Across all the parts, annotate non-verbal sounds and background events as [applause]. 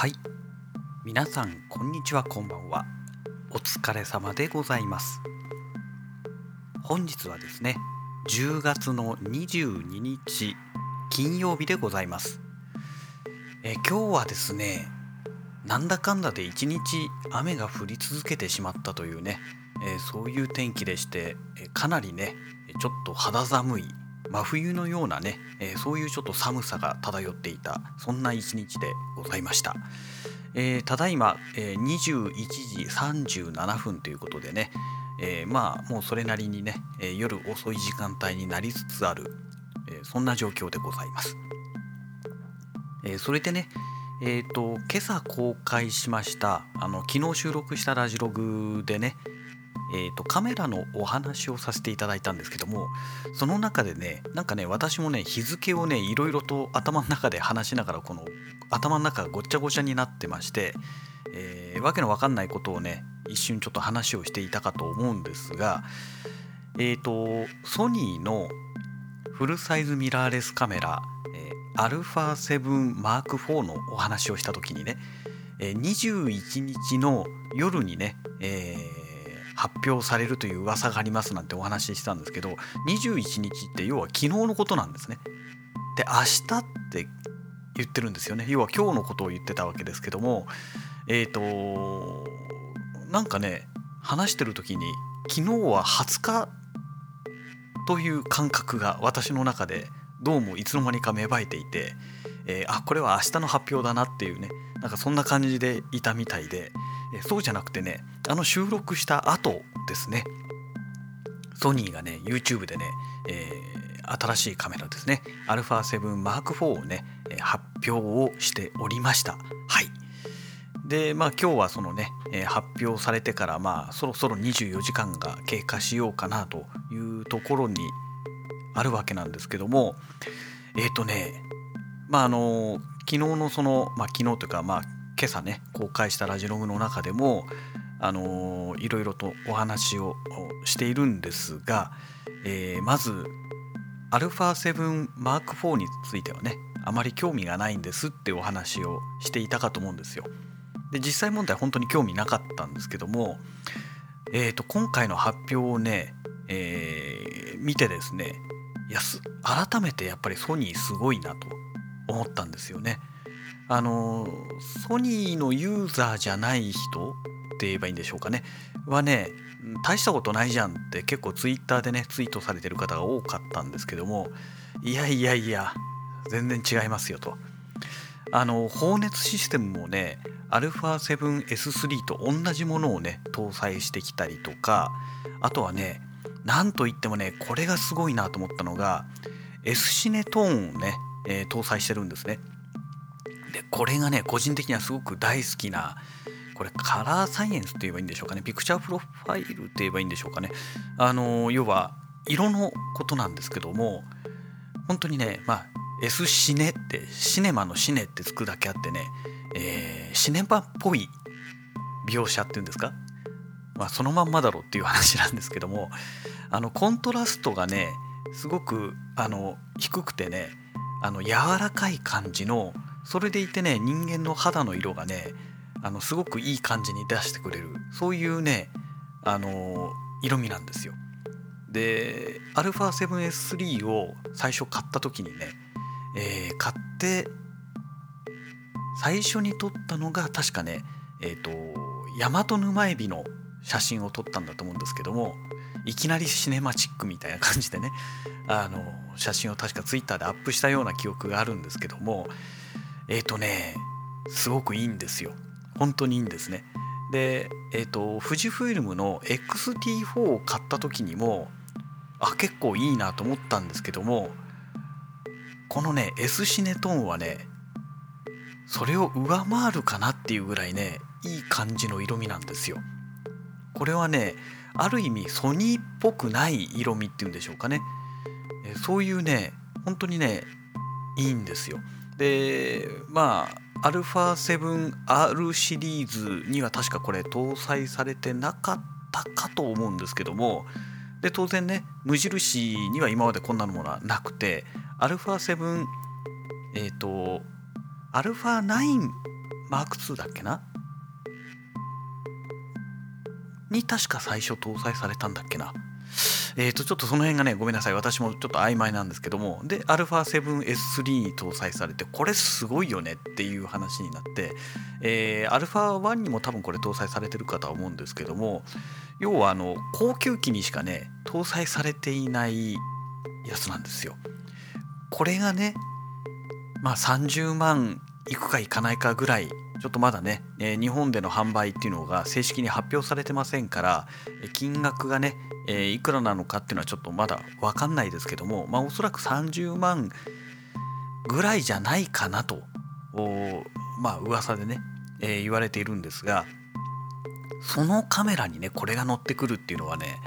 はい。皆さんこんにちはこんばんは。お疲れ様でございます。本日はですね10月の22日金曜日でございます。え今日はですねなんだかんだで一日雨が降り続けてしまったというね、えそういう天気でして、えかなりねちょっと肌寒い真冬のようなね、えー、そういうちょっと寒さが漂っていたそんな一日でございました、えー、ただいま、えー、21時37分ということでね、えまあもうそれなりにね、え夜遅い時間帯になりつつある、えそんな状況でございます、えそれでねえーと、今朝公開しましたあの昨日収録したラジログでね、えーと、カメラのお話をさせていただいたんですけどもその中でねなんかね私もね日付をねいろいろと頭の中で話しながらこの頭の中がごっちゃごちゃになってまして、えー、わけのわかんないことをね一瞬ちょっと話をしていたかと思うんですがえっ、ー、とソニーのフルサイズミラーレスカメラ、えー、α7 M4 のお話をした時にね、え、21日の夜にね、えー発表されるという噂がありますなんてお話ししたんですけど21日って要は昨日のことなんですね。で明日って言ってるんですよね要は今日のことを言ってたわけですけどもえっ、ー、となんかね話してる時に昨日は20日という感覚が私の中でどうもいつの間にか芽生えていて、えー、あこれは明日の発表だなっていうねなんかそんな感じでいたみたいで、えそうじゃなくてねあの収録した後ですね。ソニーがね YouTube でね、えー、新しいカメラですね。α7M4 をね発表をしておりました。はい。でまあ今日はそのね、発表されてからまあそろそろ24時間が経過しようかなというところにあるわけなんですけどもえっ、ー、とねまああの昨日のそのまあ昨日というかまあ今朝ね公開したラジログの中でもあのいろいろとお話をしているんですが、えー、まず α7M4 についてはねあまり興味がないんですってお話をしていたかと思うんですよ。で実際問題本当に興味なかったんですけども、えー、と今回の発表をね、えー、見てですねいや改めてやっぱりソニーすごいなと思ったんですよね。あのソニーのユーザーじゃない人って言えばいいんでしょうかね。はね大したことないじゃんって結構ツイッターでねツイートされてる方が多かったんですけどもいやいやいや全然違いますよと。あの放熱システムもね α7S3 と同じものをね搭載してきたりとかあとはねなんといってもねこれがすごいなと思ったのが S シネトーンをね、えー、搭載してるんですね。でこれがね個人的にはすごく大好きなこれカラーサイエンスと言えばいいんでしょうかね。ピクチャープロファイルと言えばいいんでしょうかね。あの要は色のことなんですけども本当にねまあ S シネってシネマのシネってつくだけあってね、えー、シネマっぽい描写っていうんですか？まあそのまんまだろうっていう話なんですけどもあのコントラストがねすごくあの低くてねあの柔らかい感じのそれでいてね人間の肌の色がねあのすごくいい感じに出してくれるそういうねあの色味なんですよ。で α7S3 を最初買った時にね、えー、買って最初に撮ったのが確かねえっ、ー、と大和沼エビの写真を撮ったんだと思うんですけどもいきなりシネマチックみたいな感じでねあの写真を確か Twitter でアップしたような記憶があるんですけどもえっ、ー、とねすごくいいんですよ。本当にいいんですね。でえっ、ー、と富士フイルムの XT4 を買った時にもあ結構いいなと思ったんですけどもこのね S シネトーンはねそれを上回るかなっていうぐらいねいい感じの色味なんですよ。これはねある意味ソニーっぽくない色味っていうんでしょうかね。そういうね本当にねいいんですよ。でまあ α7R シリーズには確かこれ搭載されてなかったかと思うんですけどもで当然ね無印には今までこんなものはなくて α7 えっ、ー、と α9M2 だっけな？に確か最初搭載されたんだっけな？えー、とちょっとその辺がねごめんなさい。私もちょっと曖昧なんですけども。で α7S3 に搭載されてこれすごいよねっていう話になって、えー、α1 にも多分これ搭載されてるかとは思うんですけども。要はあの高級機にしかね搭載されていないやつなんですよ。これがねまあ30万いくかいかないかぐらいちょっとまだね、えー、日本での販売っていうのが正式に発表されてませんから金額がね、えー、いくらなのかっていうのはちょっとまだ分かんないですけどもまあおそらく30万ぐらいじゃないかなとおまあ噂でね、えー、言われているんですがそのカメラにねこれが乗ってくるっていうのはね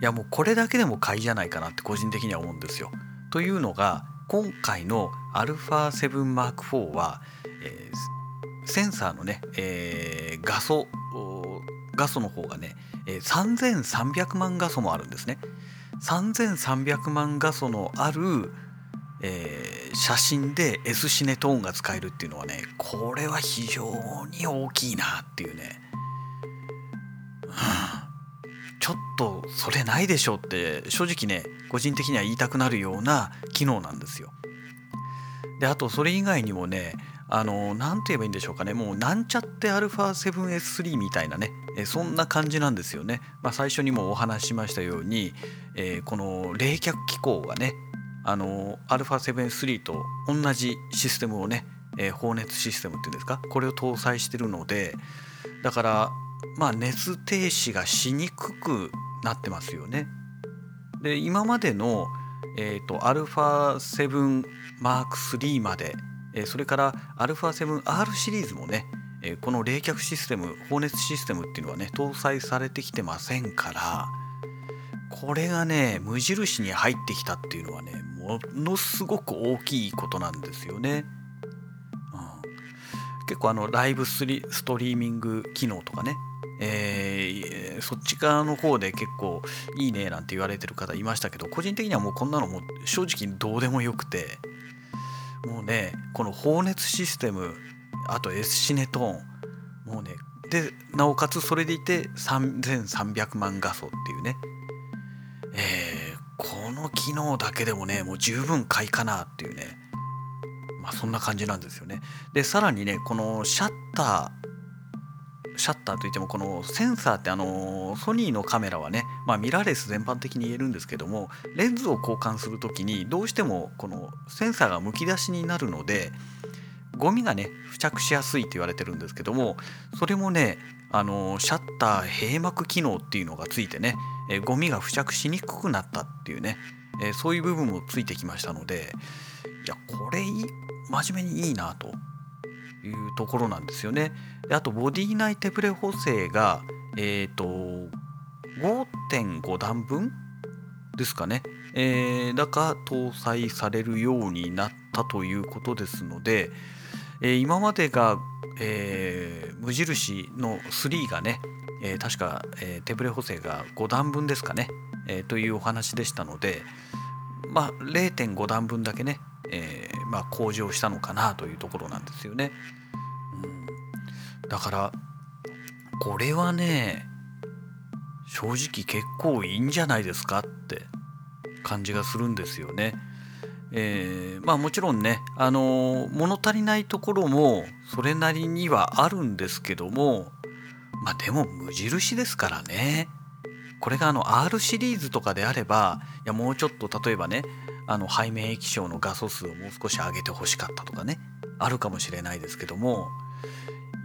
いやもうこれだけでも買いじゃないかなって個人的には思うんですよ。というのが今回の α7M4 は、えーセンサーのね、えー、画素画素の方がね、えー、3300万画素もあるんですね。3300万画素のある、えー、写真で S シネトーンが使えるっていうのはねこれは非常に大きいなっていうね、うん、ちょっとそれないでしょって正直ね個人的には言いたくなるような機能なんですよ。であとそれ以外にもねあの何て言えばいいんでしょうかねもうなんちゃって α7S3 みたいなねえそんな感じなんですよね、まあ、最初にもお話ししましたように、えー、この冷却機構がねあの α7S3 と同じシステムをね、えー、放熱システムっていうんですかこれを搭載してるのでだからまあ熱停止がしにくくなってますよねで今までのえーと、α7 M3 まで えそれから α7R シリーズもね、えこの冷却システム放熱システムっていうのはね搭載されてきてませんからこれがね無印に入ってきたっていうのはねものすごく大きいことなんですよね。うん、結構あのライブスリストリーミング機能とかねえー、そっち側の方で結構いいねなんて言われてる方いましたけど個人的にはもうこんなのも正直どうでもよくてもうねこの放熱システムあと S シネトーンもうねでなおかつそれでいて3300万画素っていうね。えー、この機能だけでもねもう十分買いかなっていうね。まあそんな感じなんですよね。でさらにねこのシャッターシャッターといってもこのセンサーってあのソニーのカメラはね、まあ、ミラーレス全般的に言えるんですけどもレンズを交換する時にどうしてもこのセンサーがむき出しになるのでゴミがね付着しやすいと言われてるんですけどもそれもねあのシャッター閉幕機能っていうのがついてね、えゴミが付着しにくくなったっていうね、えそういう部分もついてきましたのでいやこれ真面目にいいなと。いうところなんですよね。であとボディ内手ブレ補正が、え、ー、と5.5段分ですかね、えー、だか搭載されるようになったということですので、えー、今までが、えー、無印の3がね、えー、確か、え、手ブレ補正が5段分ですかね、え、というお話でしたのでまあ0.5段分だけね、えまあ、向上したのかなというところなんですよね。うん、だからこれはね正直結構いいんじゃないですかって感じがするんですよね。えー、まあもちろんね、あのー、物足りないところもそれなりにはあるんですけどもまあでも無印ですからねこれがあの R シリーズとかであればいやもうちょっと例えばねあの背面液晶の画素数をもう少し上げてほしかったとかねあるかもしれないですけども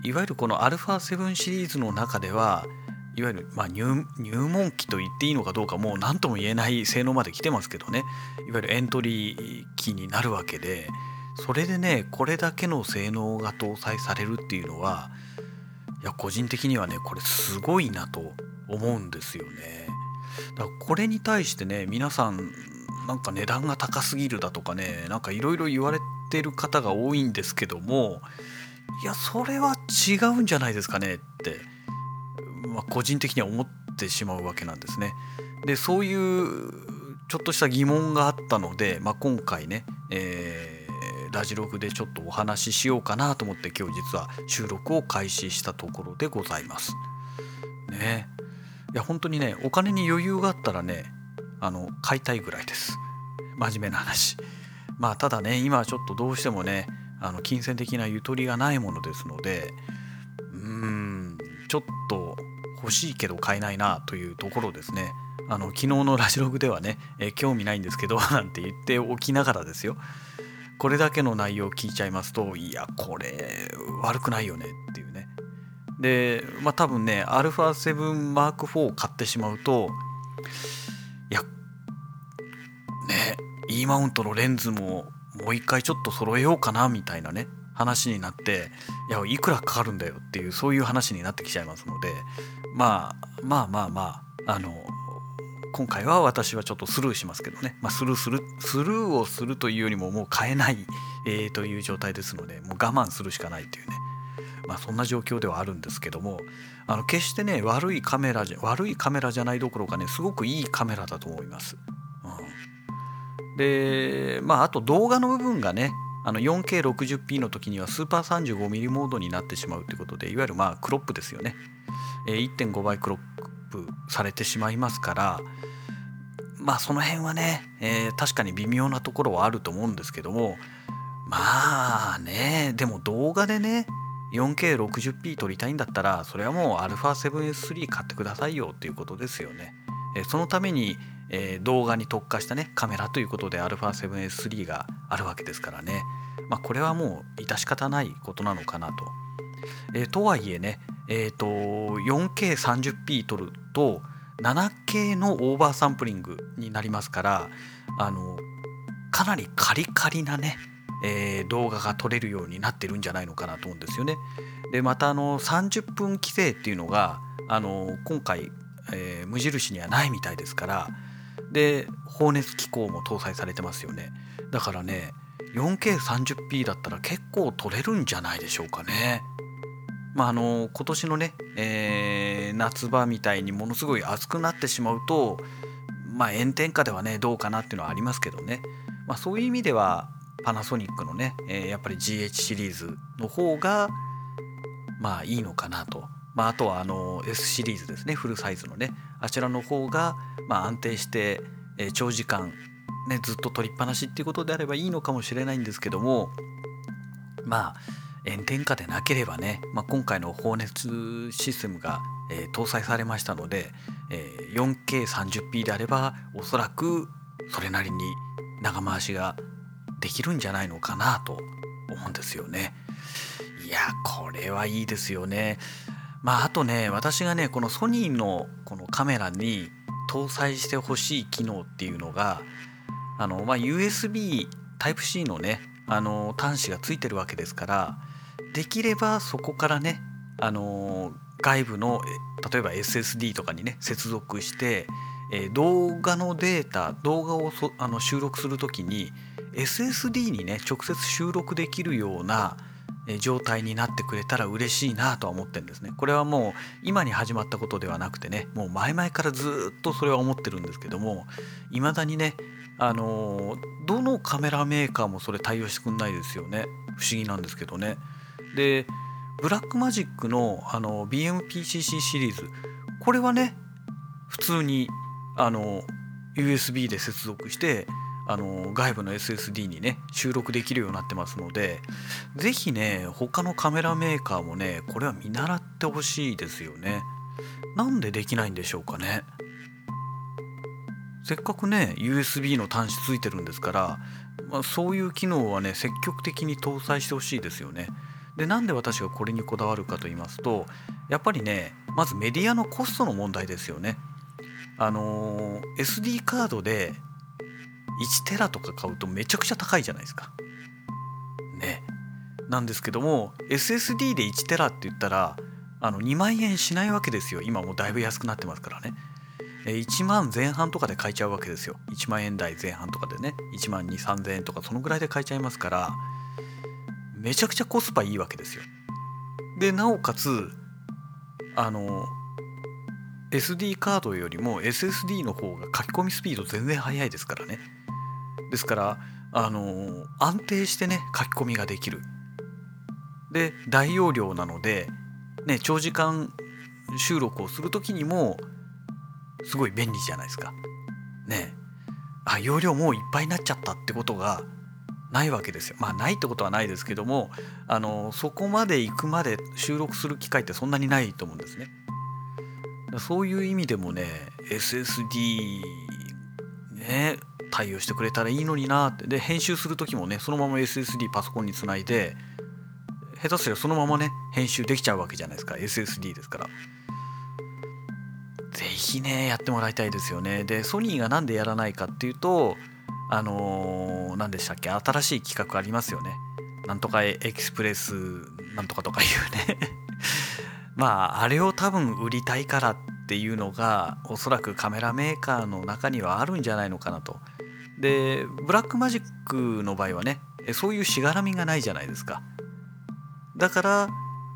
いわゆるこの α7 シリーズの中ではいわゆる、まあ、入門機と言っていいのかどうかもう何とも言えない性能まで来てますけどねいわゆるエントリー機になるわけでそれでねこれだけの性能が搭載されるっていうのはいや個人的にはねこれすごいなと思うんですよね。だからこれに対してね皆さんなんか値段が高すぎるだとかねなんかいろいろ言われてる方が多いんですけどもいやそれは違うんじゃないですかねって、まあ、個人的には思ってしまうわけなんですね。でそういうちょっとした疑問があったので、まあ、今回ね、えー、ラジログでちょっとお話ししようかなと思って今日実は収録を開始したところでございます。ねいや本当にねお金に余裕があったらねあの買いたいぐらいです。真面目な話。まあただね今はちょっとどうしてもねあの金銭的なゆとりがないものですのでうーんちょっと欲しいけど買えないなというところですね。あの昨日のラジログではね、え、興味ないんですけど [laughs] なんて言っておきながらですよこれだけの内容を聞いちゃいますといやこれ悪くないよねっていうねでまあ多分ね α7M4 を買ってしまうとね E マウントのレンズももう一回ちょっと揃えようかなみたいなね話になっていやいくらかかるんだよっていうそういう話になってきちゃいますのでまあまあまあまああの今回は私はちょっとスルーしますけどね、まあ、スルーするスルーをするというよりももう買えない、えー、という状態ですのでもう我慢するしかないというねまあそんな状況ではあるんですけどもあの決してね悪いカメラじゃ悪いカメラじゃないどころかねすごくいいカメラだと思います。でまああと動画の部分がね 4K60p の時にはスーパー 35mm モードになってしまうということでいわゆるまあクロップですよね、え、1.5倍クロップされてしまいますからまあその辺はね、えー、確かに微妙なところはあると思うんですけどもまあねでも動画でね 4K60p 撮りたいんだったらそれはもう α7S3 買ってくださいよっていうことですよね。えそのために、えー、動画に特化したねカメラということで α7S3 があるわけですからね。まあ、これはもう致し方ないことなのかなと。えー、とはいえね、えーと、4K30p 撮ると 7K のオーバーサンプリングになりますからあのかなりカリカリなね、えー、動画が撮れるようになってるんじゃないのかなと思うんですよね。でまたあの30分規制っていうのがあの今回、えー、無印にはないみたいですからで放熱機構も搭載されてますよね。だからね 4K30p だったら結構撮れるんじゃないでしょうかね。まあ、あの今年のね、えー、夏場みたいにものすごい暑くなってしまうと、まあ、炎天下ではねどうかなっていうのはありますけどね、まあ、そういう意味ではパナソニックのね、えー、やっぱり GH シリーズの方がまあいいのかなと、まあ、あとはあの S シリーズですねフルサイズのねあちらの方がま安定して、え、長時間、ね、ずっと取りっぱなしっていうことであればいいのかもしれないんですけどもまあ炎天下でなければね、まあ、今回の放熱システムが、え、搭載されましたので、え、4K30p であればおそらくそれなりに長回しができるんじゃないのかなと思うんですよね。いやこれはいいですよね。まああとね私がねこのソニーのこのカメラに搭載してほしい機能っていうのがあの、まあ、USB Type-C のねあの端子がついてるわけですからできればそこからね、あの、外部の例えば SSD とかにね接続して、えー、動画のデータ動画をあの収録する時に SSD にね直接収録できるような状態になってくれたら嬉しいなとは思ってるんですね。これはもう今に始まったことではなくてねもう前々からずっとそれは思ってるんですけども未だにねあのどのカメラメーカーもそれ対応してくんないですよね不思議なんですけどね。でブラックマジックのあの BMPCC シリーズこれはね普通にあの USB で接続してあの外部の SSD にね収録できるようになってますので是非ね他のカメラメーカーもねこれは見習ってほしいですよね。なんでできないんでしょうかね。せっかくね USB の端子ついてるんですから、まあ、そういう機能はね積極的に搭載してほしいですよね。でなんで私がこれにこだわるかと言いますとやっぱりねまずメディアのコストの問題ですよね。あのー、SD カードで1テラとか買うとめちゃくちゃ高いじゃないですか。ね。なんですけども SSD で1テラって言ったらあの2万円しないわけですよ今もうだいぶ安くなってますからね。1万前半とかで買えちゃうわけですよ1万円台前半とかでね1万2 3 0 0 0円とかそのぐらいで買えちゃいますからめちゃくちゃコスパいいわけですよ。でなおかつあの SD カードよりも SSD の方が書き込みスピード全然速いですからね。ですからあの安定してね書き込みができるで大容量なので、ね、長時間収録をする時にもすごい便利じゃないですか。ねあ容量もういっぱいになっちゃったってことがないわけですよ。まあないってことはないですけどもあのそこまで行くまで収録する機会ってそんなにないと思うんですね。そういう意味でもね SSD ね対応してくれたらいいのになって。で編集する時もねそのまま SSD パソコンにつないで下手すりゃそのままね編集できちゃうわけじゃないですか。SSD ですから。是非ねやってもらいたいですよね。でソニーが何でやらないかっていうとあのー、何でしたっけ新しい企画ありますよね。なんとかエクスプレスなんとかとかいうね。[laughs] まああれを多分売りたいからってっていうのがおそらくカメラメーカーの中にはあるんじゃないのかなと。でブラックマジックの場合はねそういうしがらみがないじゃないですか。だから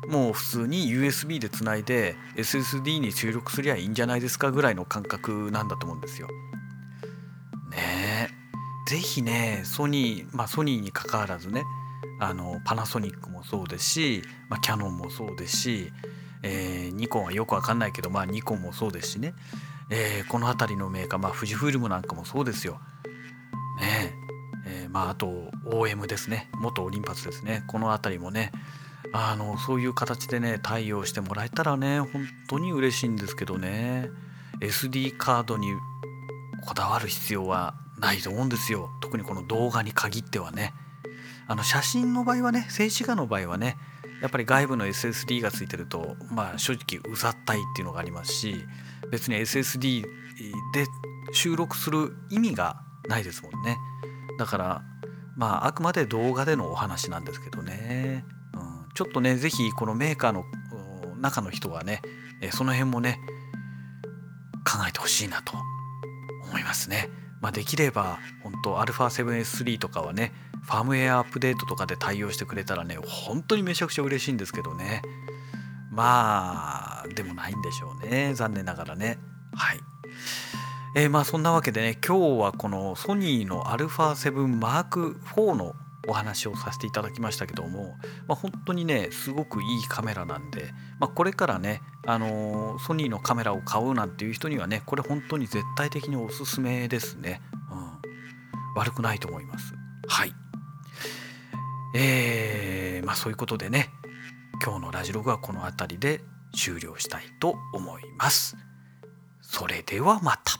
もう普通に USB でつないで SSD に注力すりゃいいんじゃないですかぐらいの感覚なんだと思うんですよ。ねえ。是非ねソニーまあソニーにかかわらずねあのパナソニックもそうですし、まあ、キャノンもそうですしえー、ニコンはよくわかんないけどまあニコンもそうですしね、えー、この辺りのメーカーまあ富士フイルムなんかもそうですよ。ねえ。ー、まああと OM ですね。元オリンパスですね。この辺りもね。あのそういう形でね対応してもらえたらね本当に嬉しいんですけどね。SD カードにこだわる必要はないと思うんですよ。特にこの動画に限ってはね。あの写真の場合はね静止画の場合はねやっぱり外部の SSD がついてるとまあ正直うざったいっていうのがありますし別に SSD で収録する意味がないですもんね。だからまああくまで動画でのお話なんですけどね、うん、ちょっとね是非このメーカーの中の人はねその辺もね考えてほしいなと思いますね。まあ、できれば本当 α7S3 とかはねファームウェアアップデートとかで対応してくれたらね本当にめちゃくちゃ嬉しいんですけどね。まあでもないんでしょうね。残念ながらね。はい。えー、まあそんなわけでね今日はこのソニーの α7M4 のお話をさせていただきましたけども、まあ、本当にねすごくいいカメラなんで、まあ、これからね、あのー、ソニーのカメラを買うなんていう人にはねこれ本当に絶対的におすすめですね、うん、悪くないと思います。はい。えー、まあそういうことでね今日のラジログはこの辺りで終了したいと思います。それではまた。